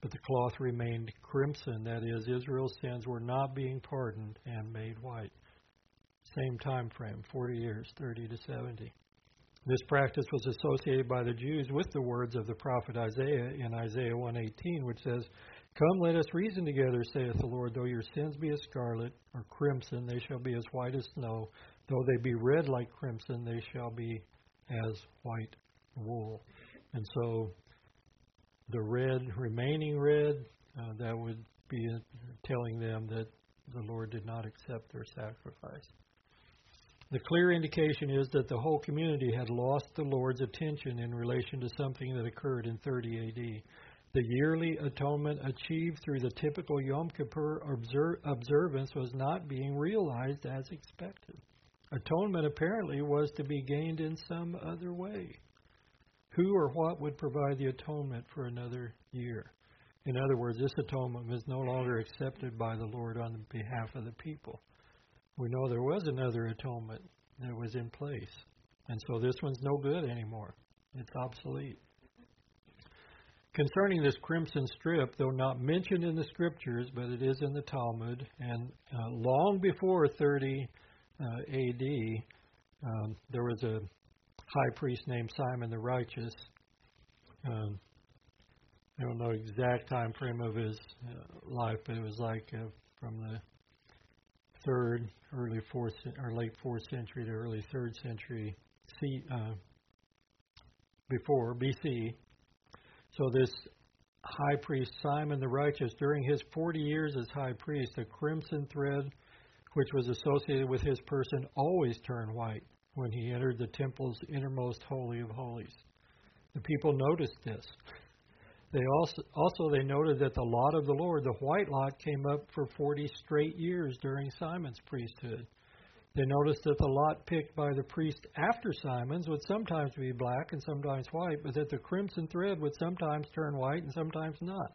but the cloth remained crimson. That is, Israel's sins were not being pardoned and made white. Same time frame, 40 years, 30 to 70. This practice was associated by the Jews with the words of the prophet Isaiah in Isaiah 118 which says, "Come, let us reason together," saith the Lord. Though your sins be as scarlet or crimson, they shall be as white as snow. Though they be red like crimson, they shall be as white wool. And so, the red, remaining red, uh, that would be telling them that the Lord did not accept their sacrifice. The clear indication is that the whole community had lost the Lord's attention in relation to something that occurred in 30 AD. The yearly atonement achieved through the typical Yom Kippur observance was not being realized as expected. Atonement apparently was to be gained in some other way. Who or what would provide the atonement for another year? In other words, this atonement was no longer accepted by the Lord on behalf of the people we know there was another atonement that was in place. And so this one's no good anymore. It's obsolete. Concerning this crimson strip, though not mentioned in the scriptures, but it is in the Talmud, and uh, long before 30 uh, AD, um, there was a high priest named Simon the Righteous. Um, I don't know exact time frame of his uh, life, but it was like uh, from the third, early fourth, or late fourth century to early third century C, uh, before BC. So this high priest Simon the Righteous, during his 40 years as high priest, the crimson thread which was associated with his person always turned white when he entered the temple's innermost holy of holies. The people noticed this. They also, also they noted that the lot of the Lord, the white lot, came up for 40 straight years during Simon's priesthood. They noticed that the lot picked by the priest after Simon's would sometimes be black and sometimes white, but that the crimson thread would sometimes turn white and sometimes not.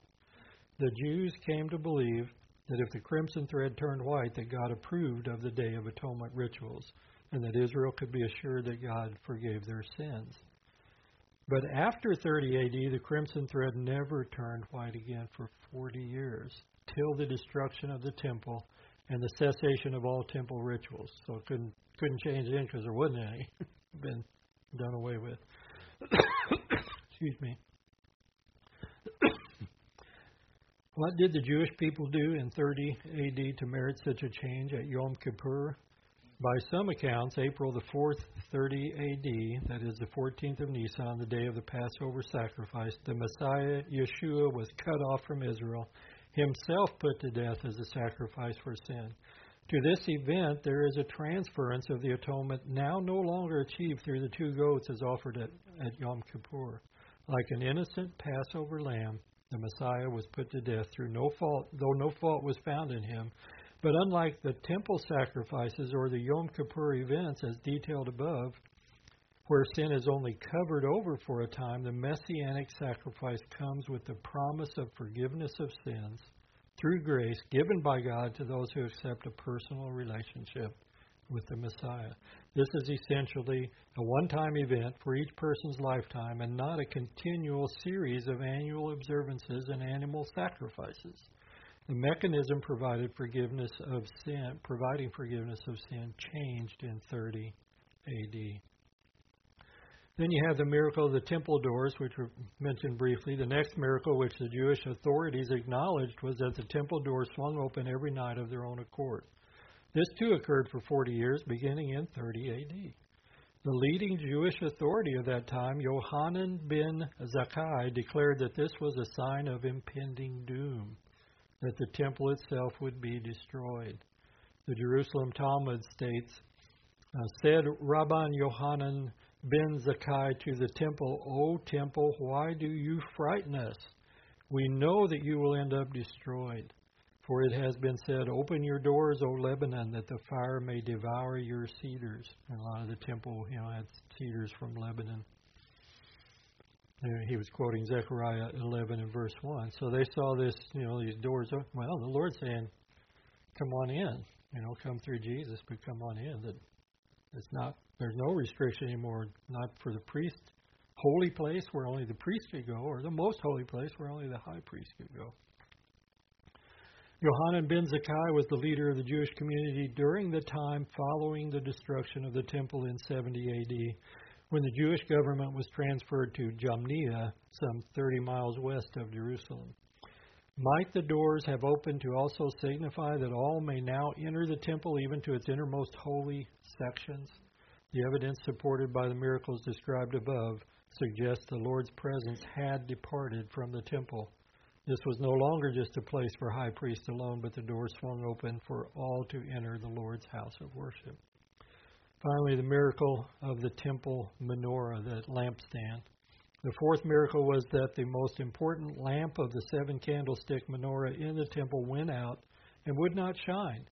The Jews came to believe that if the crimson thread turned white, that God approved of the Day of Atonement rituals, and that Israel could be assured that God forgave their sins. But after 30 AD, the crimson thread never turned white again for 40 years. till the destruction of the temple and the cessation of all temple rituals. So it couldn't couldn't change it because there wasn't any. Been done away with. Excuse me. what did the Jewish people do in 30 AD to merit such a change at Yom Kippur? By some accounts, April the 4th, 30 AD, that is the 14th of Nisan, the day of the Passover sacrifice, the Messiah, Yeshua, was cut off from Israel, himself put to death as a sacrifice for sin. To this event, there is a transference of the atonement now no longer achieved through the two goats as offered at, at Yom Kippur. Like an innocent Passover lamb, the Messiah was put to death through no fault, though no fault was found in him. But unlike the temple sacrifices or the Yom Kippur events as detailed above, where sin is only covered over for a time, the messianic sacrifice comes with the promise of forgiveness of sins through grace given by God to those who accept a personal relationship with the Messiah. This is essentially a one time event for each person's lifetime and not a continual series of annual observances and animal sacrifices. The mechanism provided forgiveness of sin, providing forgiveness of sin changed in 30 AD. Then you have the miracle of the temple doors, which were mentioned briefly. The next miracle, which the Jewish authorities acknowledged, was that the temple doors swung open every night of their own accord. This too occurred for 40 years, beginning in 30 AD. The leading Jewish authority of that time, Yohanan ben Zakkai, declared that this was a sign of impending doom that the temple itself would be destroyed. The Jerusalem Talmud states, uh, said Rabban Yohanan ben Zakkai to the temple, O temple, why do you frighten us? We know that you will end up destroyed. For it has been said, Open your doors, O Lebanon, that the fire may devour your cedars. And a lot of the temple, you know, had cedars from Lebanon he was quoting Zechariah 11 and verse 1. So they saw this, you know, these doors. Open. Well, the Lord's saying, "Come on in." You know, come through Jesus, but come on in. That it's not. There's no restriction anymore. Not for the priest, holy place where only the priest could go, or the most holy place where only the high priest could go. Yohanan ben Zakkai was the leader of the Jewish community during the time following the destruction of the temple in 70 AD when the Jewish government was transferred to Jamnia, some 30 miles west of Jerusalem. Might the doors have opened to also signify that all may now enter the temple, even to its innermost holy sections? The evidence supported by the miracles described above suggests the Lord's presence had departed from the temple. This was no longer just a place for high priests alone, but the doors swung open for all to enter the Lord's house of worship. Finally, the miracle of the temple menorah, the lampstand. The fourth miracle was that the most important lamp of the seven candlestick menorah in the temple went out and would not shine.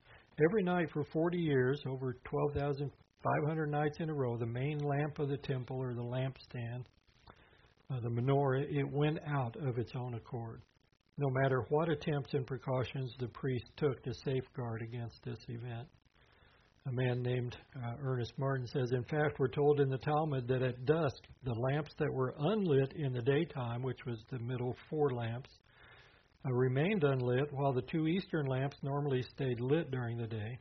Every night for 40 years, over 12,500 nights in a row, the main lamp of the temple or the lampstand, uh, the menorah, it went out of its own accord. No matter what attempts and precautions the priest took to safeguard against this event a man named uh, Ernest Martin says, In fact, we're told in the Talmud that at dusk, the lamps that were unlit in the daytime, which was the middle four lamps, uh, remained unlit, while the two eastern lamps normally stayed lit during the day.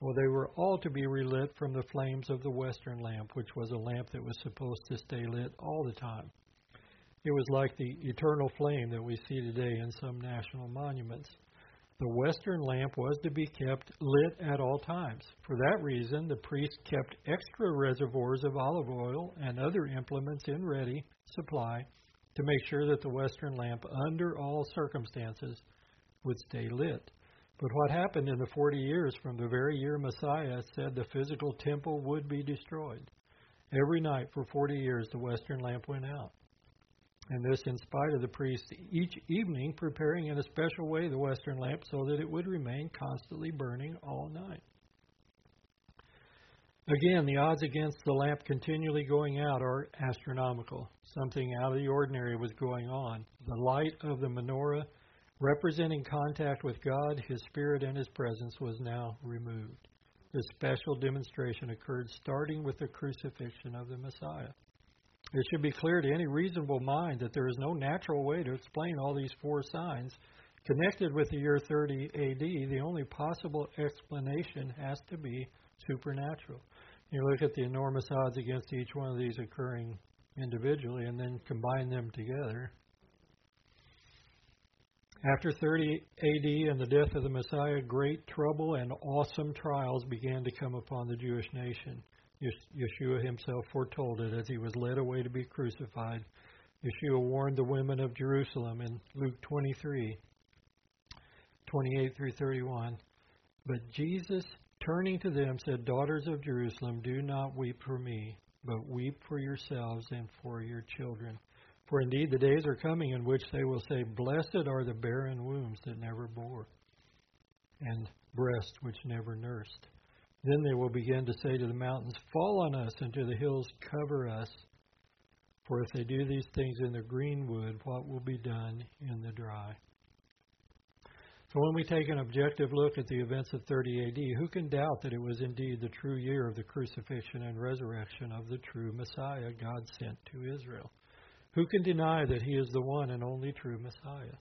Well, they were all to be relit from the flames of the western lamp, which was a lamp that was supposed to stay lit all the time. It was like the eternal flame that we see today in some national monuments. The western lamp was to be kept lit at all times. For that reason, the priest kept extra reservoirs of olive oil and other implements in ready supply to make sure that the western lamp, under all circumstances, would stay lit. But what happened in the 40 years from the very year Messiah said the physical temple would be destroyed? Every night for 40 years, the western lamp went out and this in spite of the priest each evening preparing in a special way the western lamp so that it would remain constantly burning all night. Again, the odds against the lamp continually going out are astronomical. Something out of the ordinary was going on. The light of the menorah, representing contact with God, His Spirit, and His presence, was now removed. This special demonstration occurred starting with the crucifixion of the Messiah. It should be clear to any reasonable mind that there is no natural way to explain all these four signs connected with the year 30 AD, the only possible explanation has to be supernatural. You look at the enormous odds against each one of these occurring individually and then combine them together. After 30 AD and the death of the Messiah, great trouble and awesome trials began to come upon the Jewish nation. Yeshua himself foretold it as he was led away to be crucified. Yeshua warned the women of Jerusalem in Luke 23 28 through 31. But Jesus, turning to them, said, Daughters of Jerusalem, do not weep for me, but weep for yourselves and for your children. For indeed the days are coming in which they will say, Blessed are the barren wombs that never bore, and breasts which never nursed. Then they will begin to say to the mountains, Fall on us, and to the hills, Cover us. For if they do these things in the green wood, what will be done in the dry? So when we take an objective look at the events of 30 AD, who can doubt that it was indeed the true year of the crucifixion and resurrection of the true Messiah God sent to Israel? Who can deny that he is the one and only true Messiah?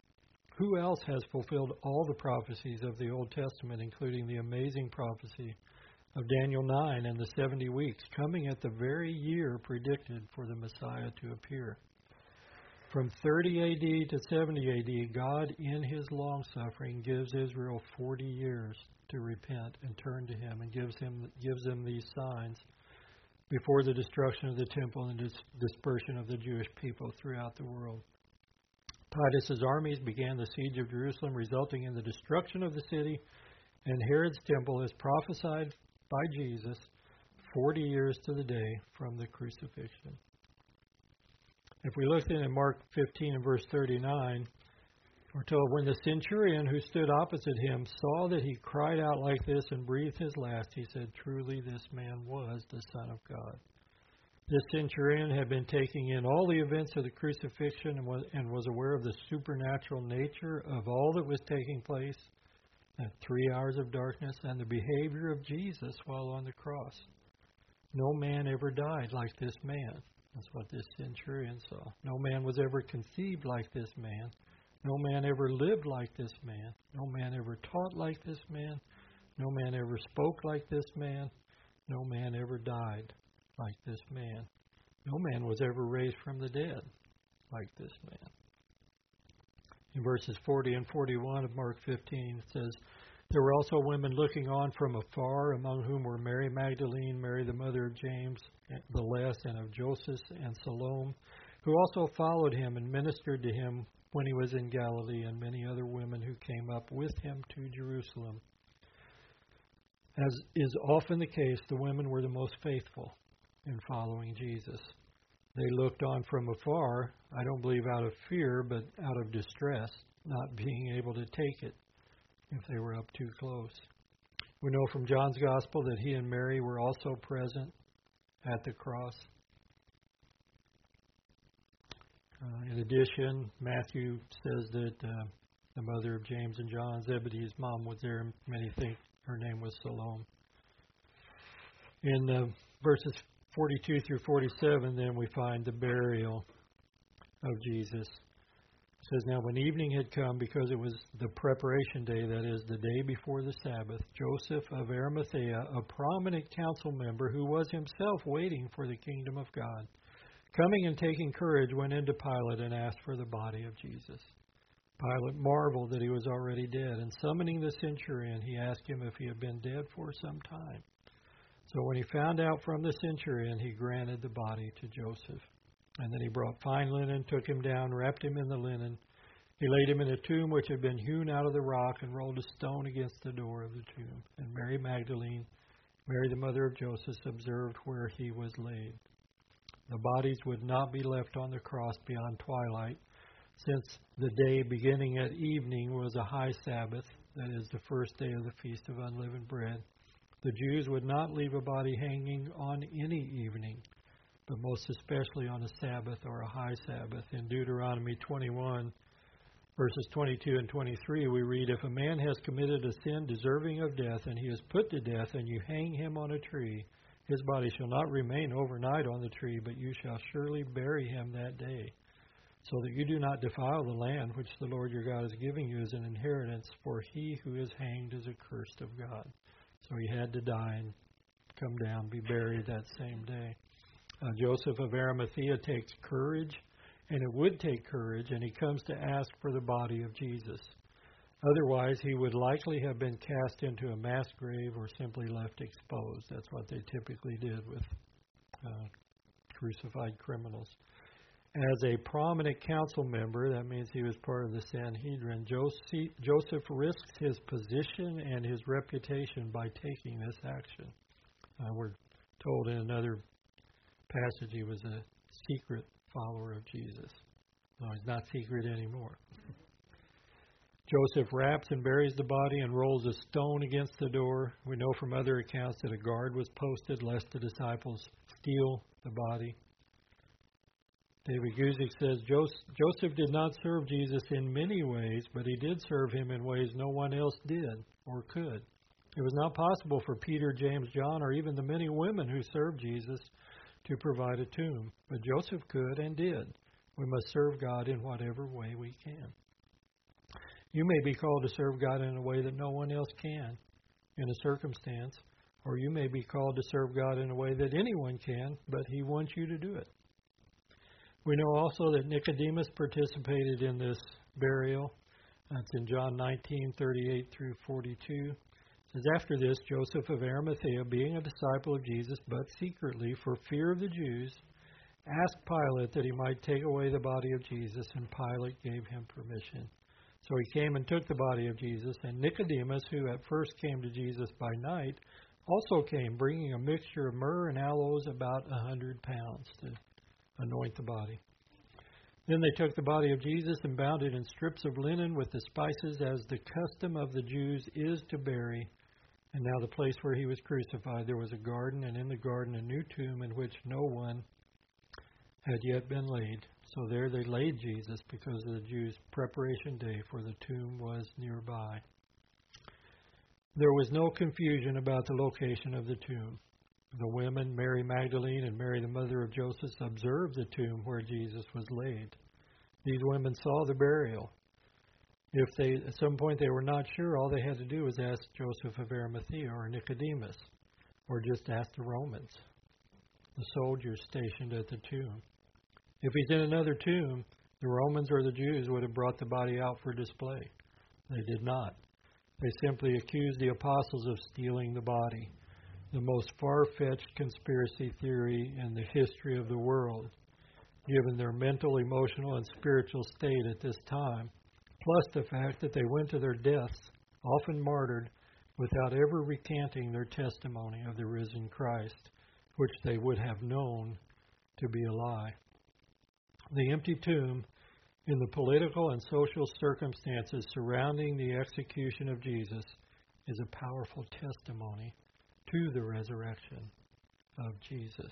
Who else has fulfilled all the prophecies of the Old Testament, including the amazing prophecy of Daniel 9 and the 70 weeks, coming at the very year predicted for the Messiah to appear? From 30 AD to 70 AD, God, in his long suffering, gives Israel 40 years to repent and turn to him and gives, him, gives them these signs before the destruction of the temple and dis- dispersion of the Jewish people throughout the world. Titus's armies began the siege of Jerusalem, resulting in the destruction of the city and Herod's temple, as prophesied by Jesus 40 years to the day from the crucifixion. If we look then at Mark 15 and verse 39, we're told, when the centurion who stood opposite him saw that he cried out like this and breathed his last, he said, Truly this man was the Son of God. This centurion had been taking in all the events of the crucifixion and was, and was aware of the supernatural nature of all that was taking place, three hours of darkness, and the behavior of Jesus while on the cross. No man ever died like this man. That's what this centurion saw. No man was ever conceived like this man. No man ever lived like this man. No man ever taught like this man. No man ever spoke like this man. No man ever died like this man. No man was ever raised from the dead like this man. In verses 40 and 41 of Mark 15, it says, There were also women looking on from afar, among whom were Mary Magdalene, Mary the mother of James, the less, and of Joseph and Salome, who also followed him and ministered to him when he was in Galilee, and many other women who came up with him to Jerusalem. As is often the case, the women were the most faithful in following Jesus. They looked on from afar, I don't believe out of fear, but out of distress, not being able to take it if they were up too close. We know from John's Gospel that he and Mary were also present at the cross. Uh, in addition, Matthew says that uh, the mother of James and John, Zebedee's mom, was there. Many think her name was Salome. In uh, verses 42 through 47, then we find the burial of Jesus. Says, Now when evening had come, because it was the preparation day, that is, the day before the Sabbath, Joseph of Arimathea, a prominent council member who was himself waiting for the kingdom of God, Coming and taking courage, went into Pilate and asked for the body of Jesus. Pilate marveled that he was already dead, and summoning the centurion, he asked him if he had been dead for some time. So when he found out from the centurion, he granted the body to Joseph. And then he brought fine linen, took him down, wrapped him in the linen. He laid him in a tomb which had been hewn out of the rock, and rolled a stone against the door of the tomb. And Mary Magdalene, Mary the mother of Joseph, observed where he was laid. The bodies would not be left on the cross beyond twilight, since the day beginning at evening was a high Sabbath, that is, the first day of the Feast of Unleavened Bread. The Jews would not leave a body hanging on any evening, most especially on a Sabbath or a high Sabbath. In Deuteronomy 21, verses 22 and 23, we read If a man has committed a sin deserving of death, and he is put to death, and you hang him on a tree, his body shall not remain overnight on the tree, but you shall surely bury him that day. so that you do not defile the land which the Lord your God is giving you as an inheritance, for he who is hanged is accursed of God. So he had to die and come down, be buried that same day. Uh, Joseph of Arimathea takes courage, and it would take courage, and he comes to ask for the body of Jesus. Otherwise, he would likely have been cast into a mass grave or simply left exposed. That's what they typically did with uh, crucified criminals. As a prominent council member, that means he was part of the Sanhedrin, Joseph risks his position and his reputation by taking this action. Uh, we're told in another passage he was a secret follower of Jesus. No, he's not secret anymore. Joseph wraps and buries the body and rolls a stone against the door. We know from other accounts that a guard was posted lest the disciples steal the body. David Guzik says Joseph did not serve Jesus in many ways, but he did serve him in ways no one else did or could. It was not possible for Peter, James, John, or even the many women who served Jesus to provide a tomb, but Joseph could and did. We must serve God in whatever way we can. You may be called to serve God in a way that no one else can in a circumstance, or you may be called to serve God in a way that anyone can, but He wants you to do it. We know also that Nicodemus participated in this burial. That's in John 19:38 through 42. Says after this Joseph of Arimathea, being a disciple of Jesus, but secretly for fear of the Jews, asked Pilate that he might take away the body of Jesus, and Pilate gave him permission. So he came and took the body of Jesus, and Nicodemus, who at first came to Jesus by night, also came, bringing a mixture of myrrh and aloes, about a hundred pounds, to anoint the body. Then they took the body of Jesus and bound it in strips of linen with the spices, as the custom of the Jews is to bury. And now, the place where he was crucified, there was a garden, and in the garden a new tomb in which no one had yet been laid. So there they laid Jesus because of the Jews' preparation day, for the tomb was nearby. There was no confusion about the location of the tomb. The women, Mary Magdalene and Mary the mother of Joseph, observed the tomb where Jesus was laid. These women saw the burial. If they at some point they were not sure, all they had to do was ask Joseph of Arimathea or Nicodemus, or just ask the Romans, the soldiers stationed at the tomb. If he's in another tomb, the Romans or the Jews would have brought the body out for display. They did not. They simply accused the apostles of stealing the body the most far fetched conspiracy theory in the history of the world, given their mental, emotional, and spiritual state at this time, plus the fact that they went to their deaths, often martyred, without ever recanting their testimony of the risen Christ, which they would have known to be a lie. The empty tomb, in the political and social circumstances surrounding the execution of Jesus, is a powerful testimony to the resurrection of Jesus.